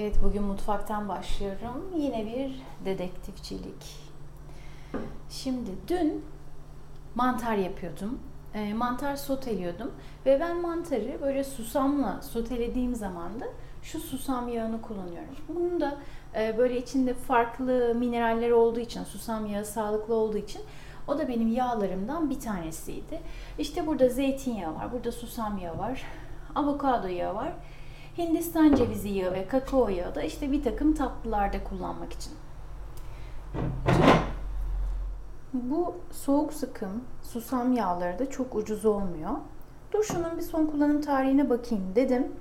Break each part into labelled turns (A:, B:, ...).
A: Evet bugün mutfaktan başlıyorum. Yine bir dedektifçilik. Şimdi dün mantar yapıyordum. E, mantar soteliyordum ve ben mantarı böyle susamla sotelediğim zaman da şu susam yağını kullanıyorum. Bunun da e, böyle içinde farklı mineraller olduğu için, susam yağı sağlıklı olduğu için o da benim yağlarımdan bir tanesiydi. İşte burada zeytinyağı var, burada susam yağı var, avokado yağı var. Hindistan cevizi yağı ve kakao yağı da işte bir takım tatlılarda kullanmak için. Bu soğuk sıkım susam yağları da çok ucuz olmuyor. Dur şunun bir son kullanım tarihine bakayım dedim.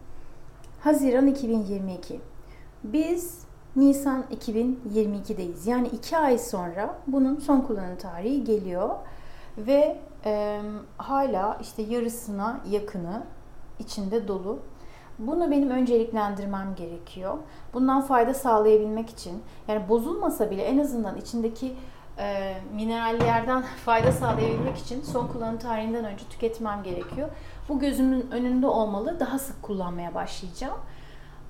A: Haziran 2022. Biz Nisan 2022'deyiz. Yani iki ay sonra bunun son kullanım tarihi geliyor. Ve e, hala işte yarısına yakını içinde dolu. Bunu benim önceliklendirmem gerekiyor. Bundan fayda sağlayabilmek için yani bozulmasa bile en azından içindeki e, minerallerden fayda sağlayabilmek için son kullanım tarihinden önce tüketmem gerekiyor. Bu gözümün önünde olmalı. Daha sık kullanmaya başlayacağım.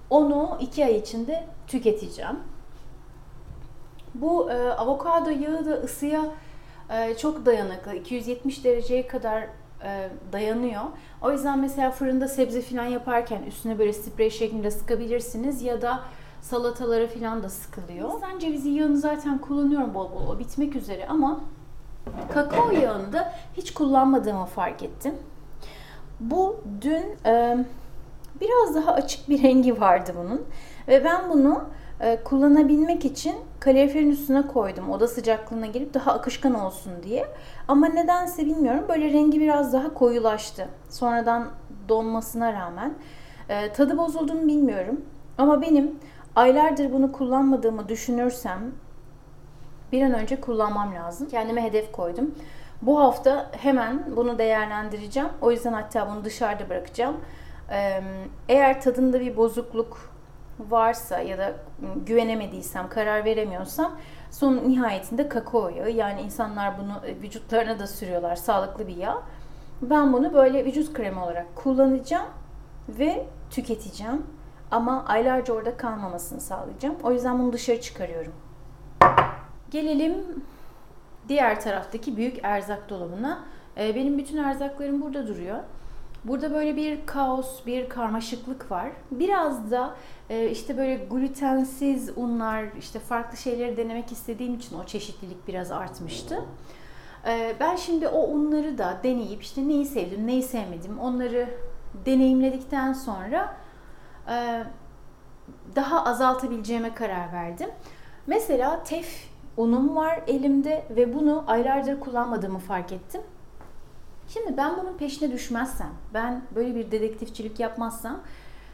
A: Onu iki ay içinde tüketeceğim. Bu e, avokado yağı da ısıya e, çok dayanıklı. 270 dereceye kadar e, dayanıyor. O yüzden mesela fırında sebze falan yaparken üstüne böyle sprey şeklinde sıkabilirsiniz ya da salatalara falan da sıkılıyor. Hindistan cevizi yağını zaten kullanıyorum bol bol. O bitmek üzere ama kakao yağını da hiç kullanmadığımı fark ettim. Bu dün e, biraz daha açık bir rengi vardı bunun ve ben bunu e, kullanabilmek için kaloriferin üstüne koydum. Oda sıcaklığına girip daha akışkan olsun diye. Ama nedense bilmiyorum böyle rengi biraz daha koyulaştı. Sonradan donmasına rağmen. E, tadı bozulduğunu bilmiyorum. Ama benim aylardır bunu kullanmadığımı düşünürsem bir an önce kullanmam lazım. Kendime hedef koydum. Bu hafta hemen bunu değerlendireceğim. O yüzden hatta bunu dışarıda bırakacağım. Eğer tadında bir bozukluk varsa ya da güvenemediysem, karar veremiyorsam son nihayetinde kakao yağı yani insanlar bunu e, vücutlarına da sürüyorlar sağlıklı bir yağ. Ben bunu böyle vücut kremi olarak kullanacağım ve tüketeceğim. Ama aylarca orada kalmamasını sağlayacağım. O yüzden bunu dışarı çıkarıyorum. Gelelim diğer taraftaki büyük erzak dolabına. Benim bütün erzaklarım burada duruyor. Burada böyle bir kaos, bir karmaşıklık var. Biraz da e, işte böyle glutensiz unlar, işte farklı şeyleri denemek istediğim için o çeşitlilik biraz artmıştı. E, ben şimdi o unları da deneyip işte neyi sevdim, neyi sevmedim onları deneyimledikten sonra e, daha azaltabileceğime karar verdim. Mesela tef unum var elimde ve bunu aylardır kullanmadığımı fark ettim. Şimdi ben bunun peşine düşmezsem, ben böyle bir dedektifçilik yapmazsam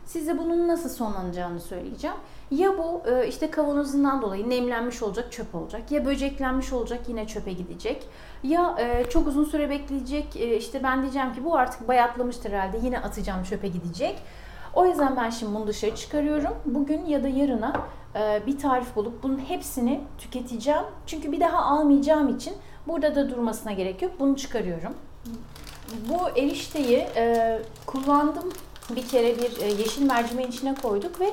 A: size bunun nasıl sonlanacağını söyleyeceğim. Ya bu e, işte kavanozundan dolayı nemlenmiş olacak, çöp olacak. Ya böceklenmiş olacak, yine çöpe gidecek. Ya e, çok uzun süre bekleyecek, e, işte ben diyeceğim ki bu artık bayatlamıştır herhalde, yine atacağım çöpe gidecek. O yüzden ben şimdi bunu dışarı çıkarıyorum. Bugün ya da yarına bir tarif bulup bunun hepsini tüketeceğim. Çünkü bir daha almayacağım için burada da durmasına gerek yok. Bunu çıkarıyorum. Bu erişteyi e, kullandım. Bir kere bir e, yeşil mercimeğin içine koyduk ve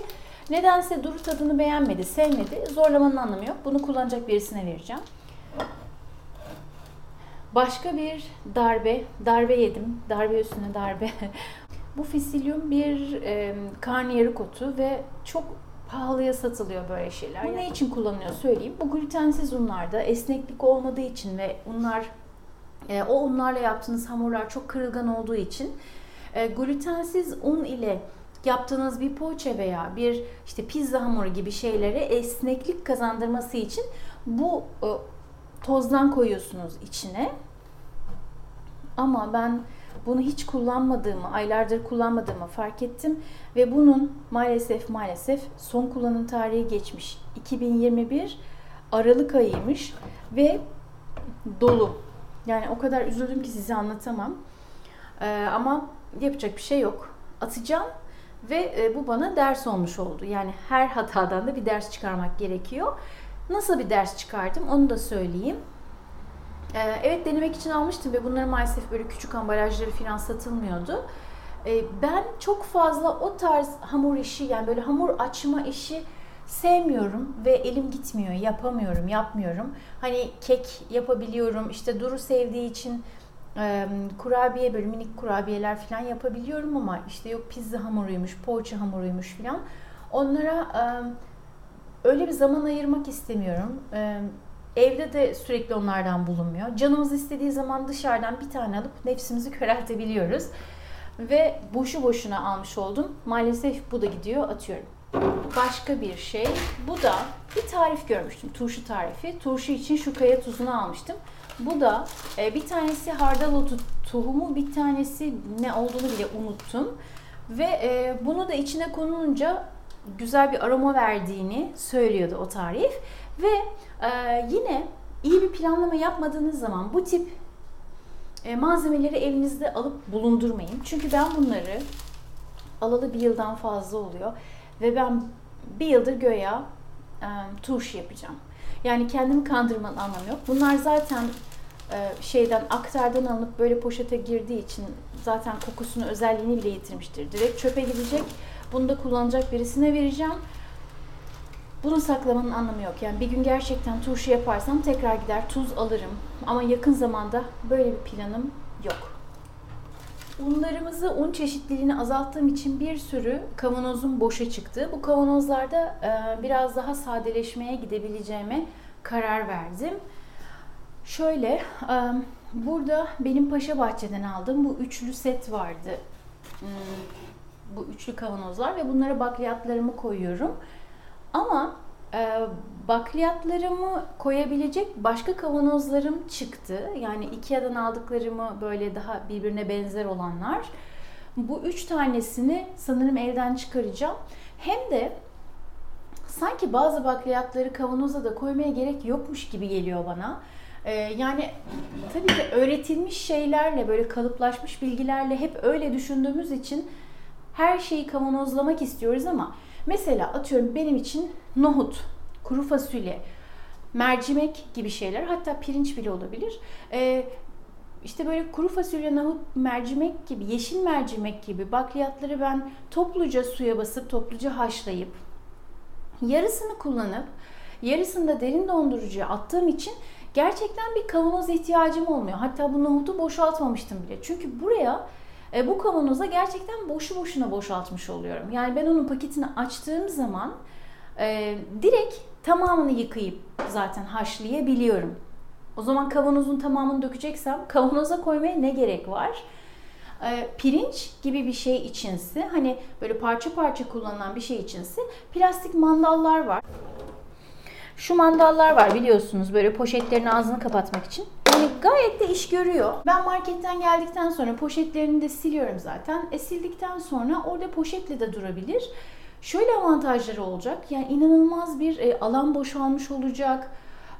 A: nedense Duru tadını beğenmedi, sevmedi. Zorlamanın anlamı yok. Bunu kullanacak birisine vereceğim. Başka bir darbe, darbe yedim. Darbe üstüne darbe. Bu fisilyum bir e, karnıyarık otu ve çok pahalıya satılıyor böyle şeyler. Bu ne için kullanılıyor söyleyeyim. Bu glutensiz unlarda esneklik olmadığı için ve unlar e, o unlarla yaptığınız hamurlar çok kırılgan olduğu için e, glutensiz un ile yaptığınız bir poğaça veya bir işte pizza hamuru gibi şeylere esneklik kazandırması için bu e, tozdan koyuyorsunuz içine. Ama ben bunu hiç kullanmadığımı, aylardır kullanmadığımı fark ettim ve bunun maalesef maalesef son kullanım tarihi geçmiş. 2021 Aralık ayıymış ve dolu. Yani o kadar üzüldüm ki size anlatamam. Ee, ama yapacak bir şey yok. Atacağım ve e, bu bana ders olmuş oldu. Yani her hatadan da bir ders çıkarmak gerekiyor. Nasıl bir ders çıkardım onu da söyleyeyim. Ee, evet denemek için almıştım ve bunların maalesef böyle küçük ambalajları falan satılmıyordu. E, ben çok fazla o tarz hamur işi yani böyle hamur açma işi sevmiyorum ve elim gitmiyor, yapamıyorum, yapmıyorum. Hani kek yapabiliyorum, işte Duru sevdiği için e, kurabiye böyle minik kurabiyeler falan yapabiliyorum ama işte yok pizza hamuruymuş, poğaça hamuruymuş falan. Onlara e, öyle bir zaman ayırmak istemiyorum. E, evde de sürekli onlardan bulunmuyor. Canımız istediği zaman dışarıdan bir tane alıp nefsimizi köreltebiliyoruz. Ve boşu boşuna almış oldum. Maalesef bu da gidiyor, atıyorum. Başka bir şey. Bu da bir tarif görmüştüm. Turşu tarifi. Turşu için şu kaya tuzunu almıştım. Bu da e, bir tanesi hardal otu tohumu, bir tanesi ne olduğunu bile unuttum. Ve e, bunu da içine konulunca güzel bir aroma verdiğini söylüyordu o tarif. Ve e, yine iyi bir planlama yapmadığınız zaman bu tip e, malzemeleri evinizde alıp bulundurmayın. Çünkü ben bunları alalı bir yıldan fazla oluyor ve ben bir yıldır göya e, turşu yapacağım. Yani kendimi kandırmanın anlamı yok. Bunlar zaten e, şeyden aktardan alınıp böyle poşete girdiği için zaten kokusunu özelliğini bile yitirmiştir. Direkt çöpe gidecek. Bunu da kullanacak birisine vereceğim. Bunu saklamanın anlamı yok. Yani bir gün gerçekten turşu yaparsam tekrar gider tuz alırım. Ama yakın zamanda böyle bir planım yok. Unlarımızı, un çeşitliliğini azalttığım için bir sürü kavanozum boşa çıktı. Bu kavanozlarda e, biraz daha sadeleşmeye gidebileceğime karar verdim. Şöyle, e, burada benim Paşa Bahçe'den aldığım bu üçlü set vardı. Hmm, bu üçlü kavanozlar ve bunlara bakliyatlarımı koyuyorum. Ama e, bakliyatlarımı koyabilecek başka kavanozlarım çıktı. Yani Ikea'dan aldıklarımı böyle daha birbirine benzer olanlar. Bu üç tanesini sanırım evden çıkaracağım. Hem de sanki bazı bakliyatları kavanoza da koymaya gerek yokmuş gibi geliyor bana. Ee, yani tabii ki öğretilmiş şeylerle böyle kalıplaşmış bilgilerle hep öyle düşündüğümüz için her şeyi kavanozlamak istiyoruz ama Mesela atıyorum benim için nohut, kuru fasulye, mercimek gibi şeyler hatta pirinç bile olabilir. Ee, işte böyle kuru fasulye, nohut, mercimek gibi, yeşil mercimek gibi bakliyatları ben topluca suya basıp topluca haşlayıp yarısını kullanıp yarısını da derin dondurucuya attığım için gerçekten bir kavanoz ihtiyacım olmuyor. Hatta bu nohutu boşaltmamıştım bile. Çünkü buraya e, bu kavanoza gerçekten boşu boşuna boşaltmış oluyorum. Yani ben onun paketini açtığım zaman e, direkt tamamını yıkayıp zaten haşlayabiliyorum. O zaman kavanozun tamamını dökeceksem kavanoza koymaya ne gerek var? E, pirinç gibi bir şey içinse hani böyle parça parça kullanılan bir şey içinse plastik mandallar var. Şu mandallar var biliyorsunuz böyle poşetlerin ağzını kapatmak için. Yani gayet de iş görüyor. Ben marketten geldikten sonra poşetlerini de siliyorum zaten. E sildikten sonra orada poşetle de durabilir. Şöyle avantajları olacak. Yani inanılmaz bir e, alan boşalmış olacak.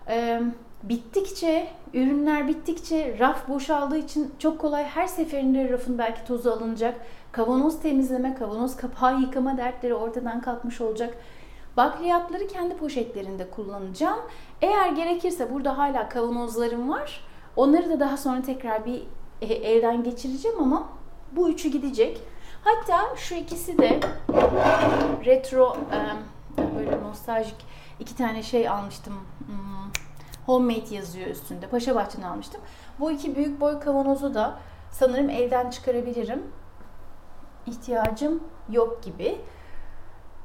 A: E, bittikçe, ürünler bittikçe raf boşaldığı için çok kolay her seferinde rafın belki tozu alınacak. Kavanoz temizleme, kavanoz kapağı yıkama dertleri ortadan kalkmış olacak. Bakliyatları kendi poşetlerinde kullanacağım. Eğer gerekirse burada hala kavanozlarım var. Onları da daha sonra tekrar bir elden geçireceğim ama bu üçü gidecek. Hatta şu ikisi de retro böyle nostaljik iki tane şey almıştım. Hmm, homemade yazıyor üstünde. Paşa Bahçe'den almıştım. Bu iki büyük boy kavanozu da sanırım elden çıkarabilirim. İhtiyacım yok gibi.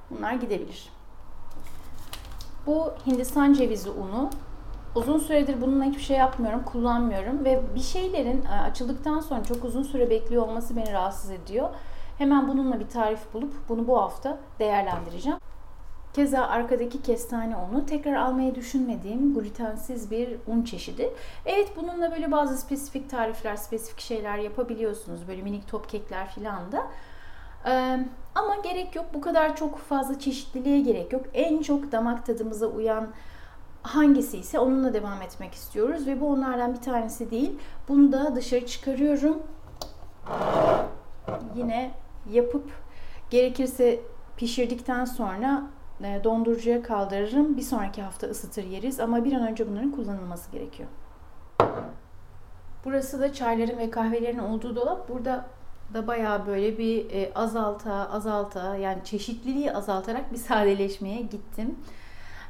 A: Bunlar gidebilir. Bu Hindistan cevizi unu. Uzun süredir bununla hiçbir şey yapmıyorum, kullanmıyorum ve bir şeylerin e, açıldıktan sonra çok uzun süre bekliyor olması beni rahatsız ediyor. Hemen bununla bir tarif bulup bunu bu hafta değerlendireceğim. Keza arkadaki kestane unu tekrar almayı düşünmediğim glutensiz bir un çeşidi. Evet bununla böyle bazı spesifik tarifler, spesifik şeyler yapabiliyorsunuz. Böyle minik top kekler filan da. Ee, ama gerek yok. Bu kadar çok fazla çeşitliliğe gerek yok. En çok damak tadımıza uyan hangisi ise onunla devam etmek istiyoruz ve bu onlardan bir tanesi değil. Bunu da dışarı çıkarıyorum. Yine yapıp gerekirse pişirdikten sonra e, dondurucuya kaldırırım. Bir sonraki hafta ısıtır yeriz ama bir an önce bunların kullanılması gerekiyor. Burası da çayların ve kahvelerin olduğu dolap. Burada da bayağı böyle bir e, azalta azalta yani çeşitliliği azaltarak bir sadeleşmeye gittim.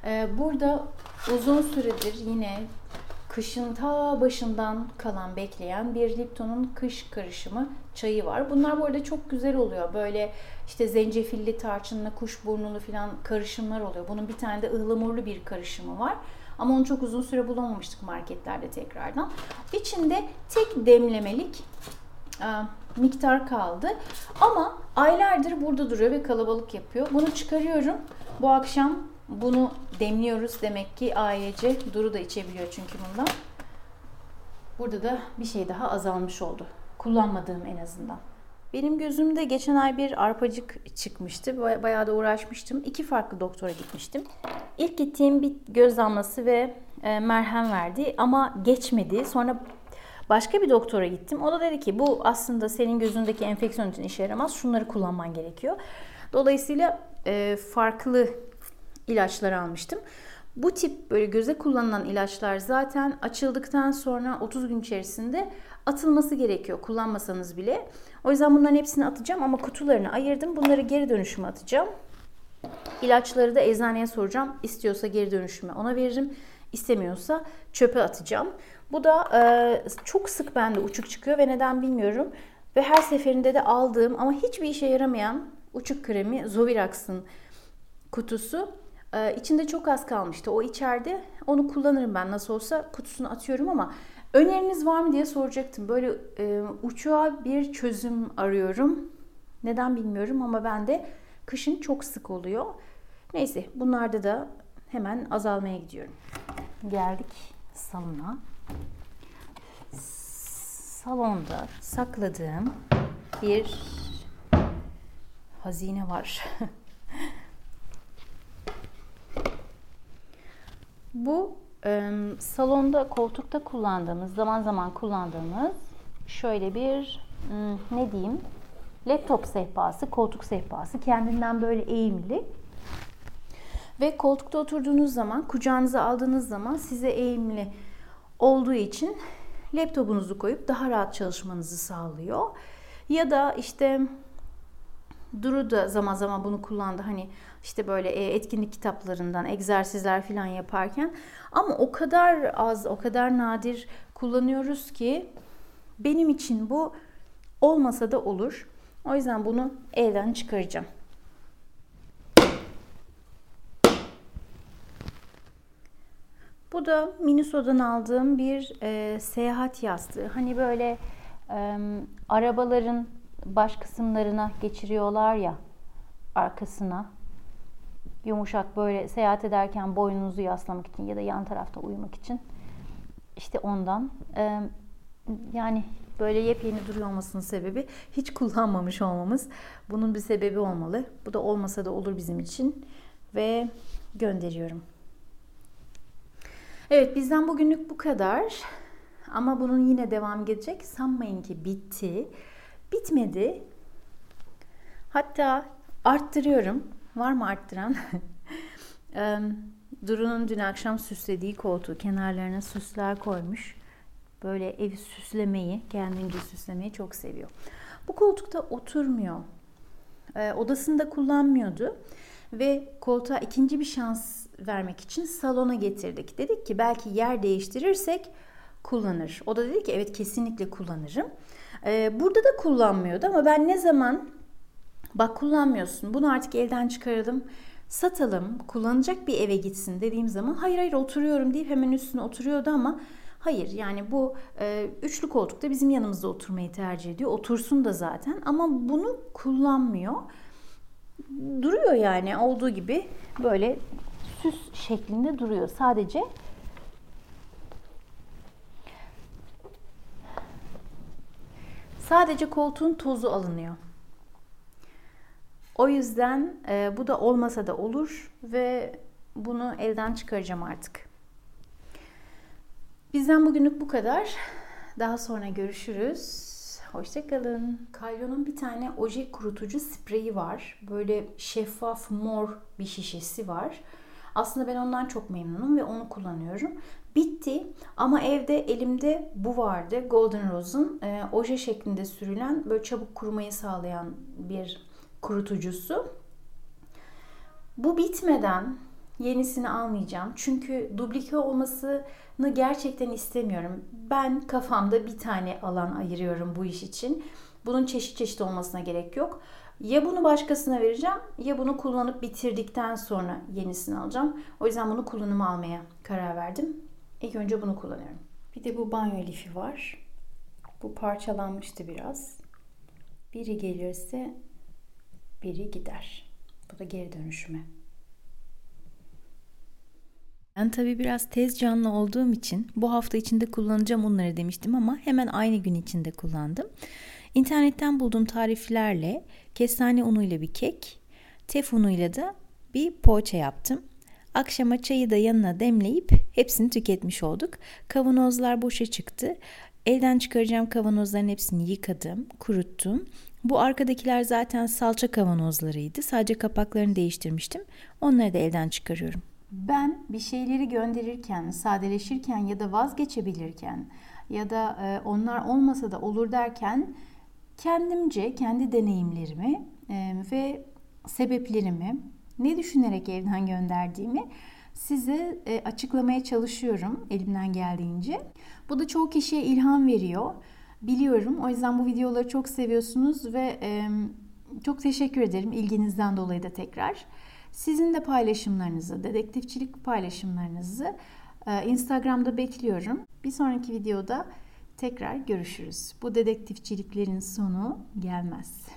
A: E, burada uzun süredir yine kışın ta başından kalan bekleyen bir Lipton'un kış karışımı çayı var. Bunlar bu arada çok güzel oluyor. Böyle işte zencefilli, tarçınlı, kuşburnulu falan karışımlar oluyor. Bunun bir tane de ıhlamurlu bir karışımı var. Ama onu çok uzun süre bulamamıştık marketlerde tekrardan. İçinde tek demlemelik e, miktar kaldı. Ama aylardır burada duruyor ve kalabalık yapıyor. Bunu çıkarıyorum. Bu akşam bunu demliyoruz. Demek ki ailece Duru da içebiliyor çünkü bundan. Burada da bir şey daha azalmış oldu. Kullanmadığım en azından. Benim gözümde geçen ay bir arpacık çıkmıştı. Bayağı da uğraşmıştım. İki farklı doktora gitmiştim. İlk gittiğim bir göz damlası ve e, merhem verdi ama geçmedi. Sonra başka bir doktora gittim. O da dedi ki bu aslında senin gözündeki enfeksiyon için işe yaramaz. Şunları kullanman gerekiyor. Dolayısıyla e, farklı ilaçlar almıştım. Bu tip böyle göze kullanılan ilaçlar zaten açıldıktan sonra 30 gün içerisinde atılması gerekiyor kullanmasanız bile. O yüzden bunların hepsini atacağım ama kutularını ayırdım. Bunları geri dönüşüme atacağım. İlaçları da eczaneye soracağım. İstiyorsa geri dönüşüme ona veririm. İstemiyorsa çöpe atacağım. Bu da e, çok sık bende uçuk çıkıyor ve neden bilmiyorum. Ve her seferinde de aldığım ama hiçbir işe yaramayan uçuk kremi Zovirax'ın kutusu. Ee, içinde çok az kalmıştı. O içeride. Onu kullanırım ben nasıl olsa. Kutusunu atıyorum ama öneriniz var mı diye soracaktım. Böyle e, uçuğa bir çözüm arıyorum. Neden bilmiyorum ama ben de kışın çok sık oluyor. Neyse bunlarda da hemen azalmaya gidiyorum. Geldik salona. Salonda sakladığım bir hazine var. Bu salonda koltukta kullandığımız, zaman zaman kullandığımız şöyle bir ne diyeyim laptop sehpası, koltuk sehpası kendinden böyle eğimli. Ve koltukta oturduğunuz zaman, kucağınıza aldığınız zaman size eğimli olduğu için laptopunuzu koyup daha rahat çalışmanızı sağlıyor. Ya da işte Duru da zaman zaman bunu kullandı. Hani işte böyle e, etkinlik kitaplarından egzersizler falan yaparken. Ama o kadar az, o kadar nadir kullanıyoruz ki benim için bu olmasa da olur. O yüzden bunu elden çıkaracağım. Bu da Miniso'dan aldığım bir e, seyahat yastığı. Hani böyle e, arabaların baş kısımlarına geçiriyorlar ya arkasına yumuşak böyle seyahat ederken boynunuzu yaslamak için ya da yan tarafta uyumak için işte ondan ee, yani böyle yepyeni duruyor olmasının sebebi hiç kullanmamış olmamız. Bunun bir sebebi olmalı. Bu da olmasa da olur bizim için ve gönderiyorum. Evet bizden bugünlük bu kadar. Ama bunun yine devam gelecek. Sanmayın ki bitti. Bitmedi. Hatta arttırıyorum. Var mı arttıran? Duru'nun dün akşam süslediği koltuğu kenarlarına süsler koymuş. Böyle evi süslemeyi, kendince süslemeyi çok seviyor. Bu koltukta oturmuyor. Ee, odasında kullanmıyordu. Ve koltuğa ikinci bir şans vermek için salona getirdik. Dedik ki belki yer değiştirirsek kullanır. O da dedi ki evet kesinlikle kullanırım. Ee, burada da kullanmıyordu ama ben ne zaman bak kullanmıyorsun. Bunu artık elden çıkaralım. Satalım. Kullanacak bir eve gitsin dediğim zaman hayır hayır oturuyorum. deyip hemen üstüne oturuyordu ama hayır. Yani bu e, üçlü koltukta bizim yanımızda oturmayı tercih ediyor. Otursun da zaten ama bunu kullanmıyor. Duruyor yani olduğu gibi böyle süs şeklinde duruyor. Sadece Sadece koltuğun tozu alınıyor. O yüzden e, bu da olmasa da olur ve bunu elden çıkaracağım artık. Bizden bugünlük bu kadar. Daha sonra görüşürüz. Hoşçakalın. Kalyon'un bir tane oje kurutucu spreyi var. Böyle şeffaf mor bir şişesi var. Aslında ben ondan çok memnunum ve onu kullanıyorum. Bitti ama evde elimde bu vardı. Golden Rose'un e, oje şeklinde sürülen böyle çabuk kurumayı sağlayan bir kurutucusu. Bu bitmeden yenisini almayacağım. Çünkü dublike olmasını gerçekten istemiyorum. Ben kafamda bir tane alan ayırıyorum bu iş için. Bunun çeşit çeşit olmasına gerek yok. Ya bunu başkasına vereceğim ya bunu kullanıp bitirdikten sonra yenisini alacağım. O yüzden bunu kullanıma almaya karar verdim. İlk önce bunu kullanıyorum. Bir de bu banyo lifi var. Bu parçalanmıştı biraz. Biri gelirse biri gider. Bu da geri dönüşüme.
B: Ben tabii biraz tez canlı olduğum için bu hafta içinde kullanacağım onları demiştim ama hemen aynı gün içinde kullandım. İnternetten bulduğum tariflerle kestane unuyla bir kek, tef unuyla da bir poğaça yaptım. Akşama çayı da yanına demleyip hepsini tüketmiş olduk. Kavanozlar boşa çıktı. Elden çıkaracağım kavanozların hepsini yıkadım, kuruttum. Bu arkadakiler zaten salça kavanozlarıydı. Sadece kapaklarını değiştirmiştim. Onları da elden çıkarıyorum.
A: Ben bir şeyleri gönderirken, sadeleşirken ya da vazgeçebilirken ya da e, onlar olmasa da olur derken kendimce kendi deneyimlerimi e, ve sebeplerimi ne düşünerek evden gönderdiğimi size e, açıklamaya çalışıyorum elimden geldiğince. Bu da çoğu kişiye ilham veriyor. Biliyorum. O yüzden bu videoları çok seviyorsunuz ve çok teşekkür ederim ilginizden dolayı da tekrar. Sizin de paylaşımlarınızı, dedektifçilik paylaşımlarınızı e, Instagram'da bekliyorum. Bir sonraki videoda tekrar görüşürüz. Bu dedektifçiliklerin sonu gelmez.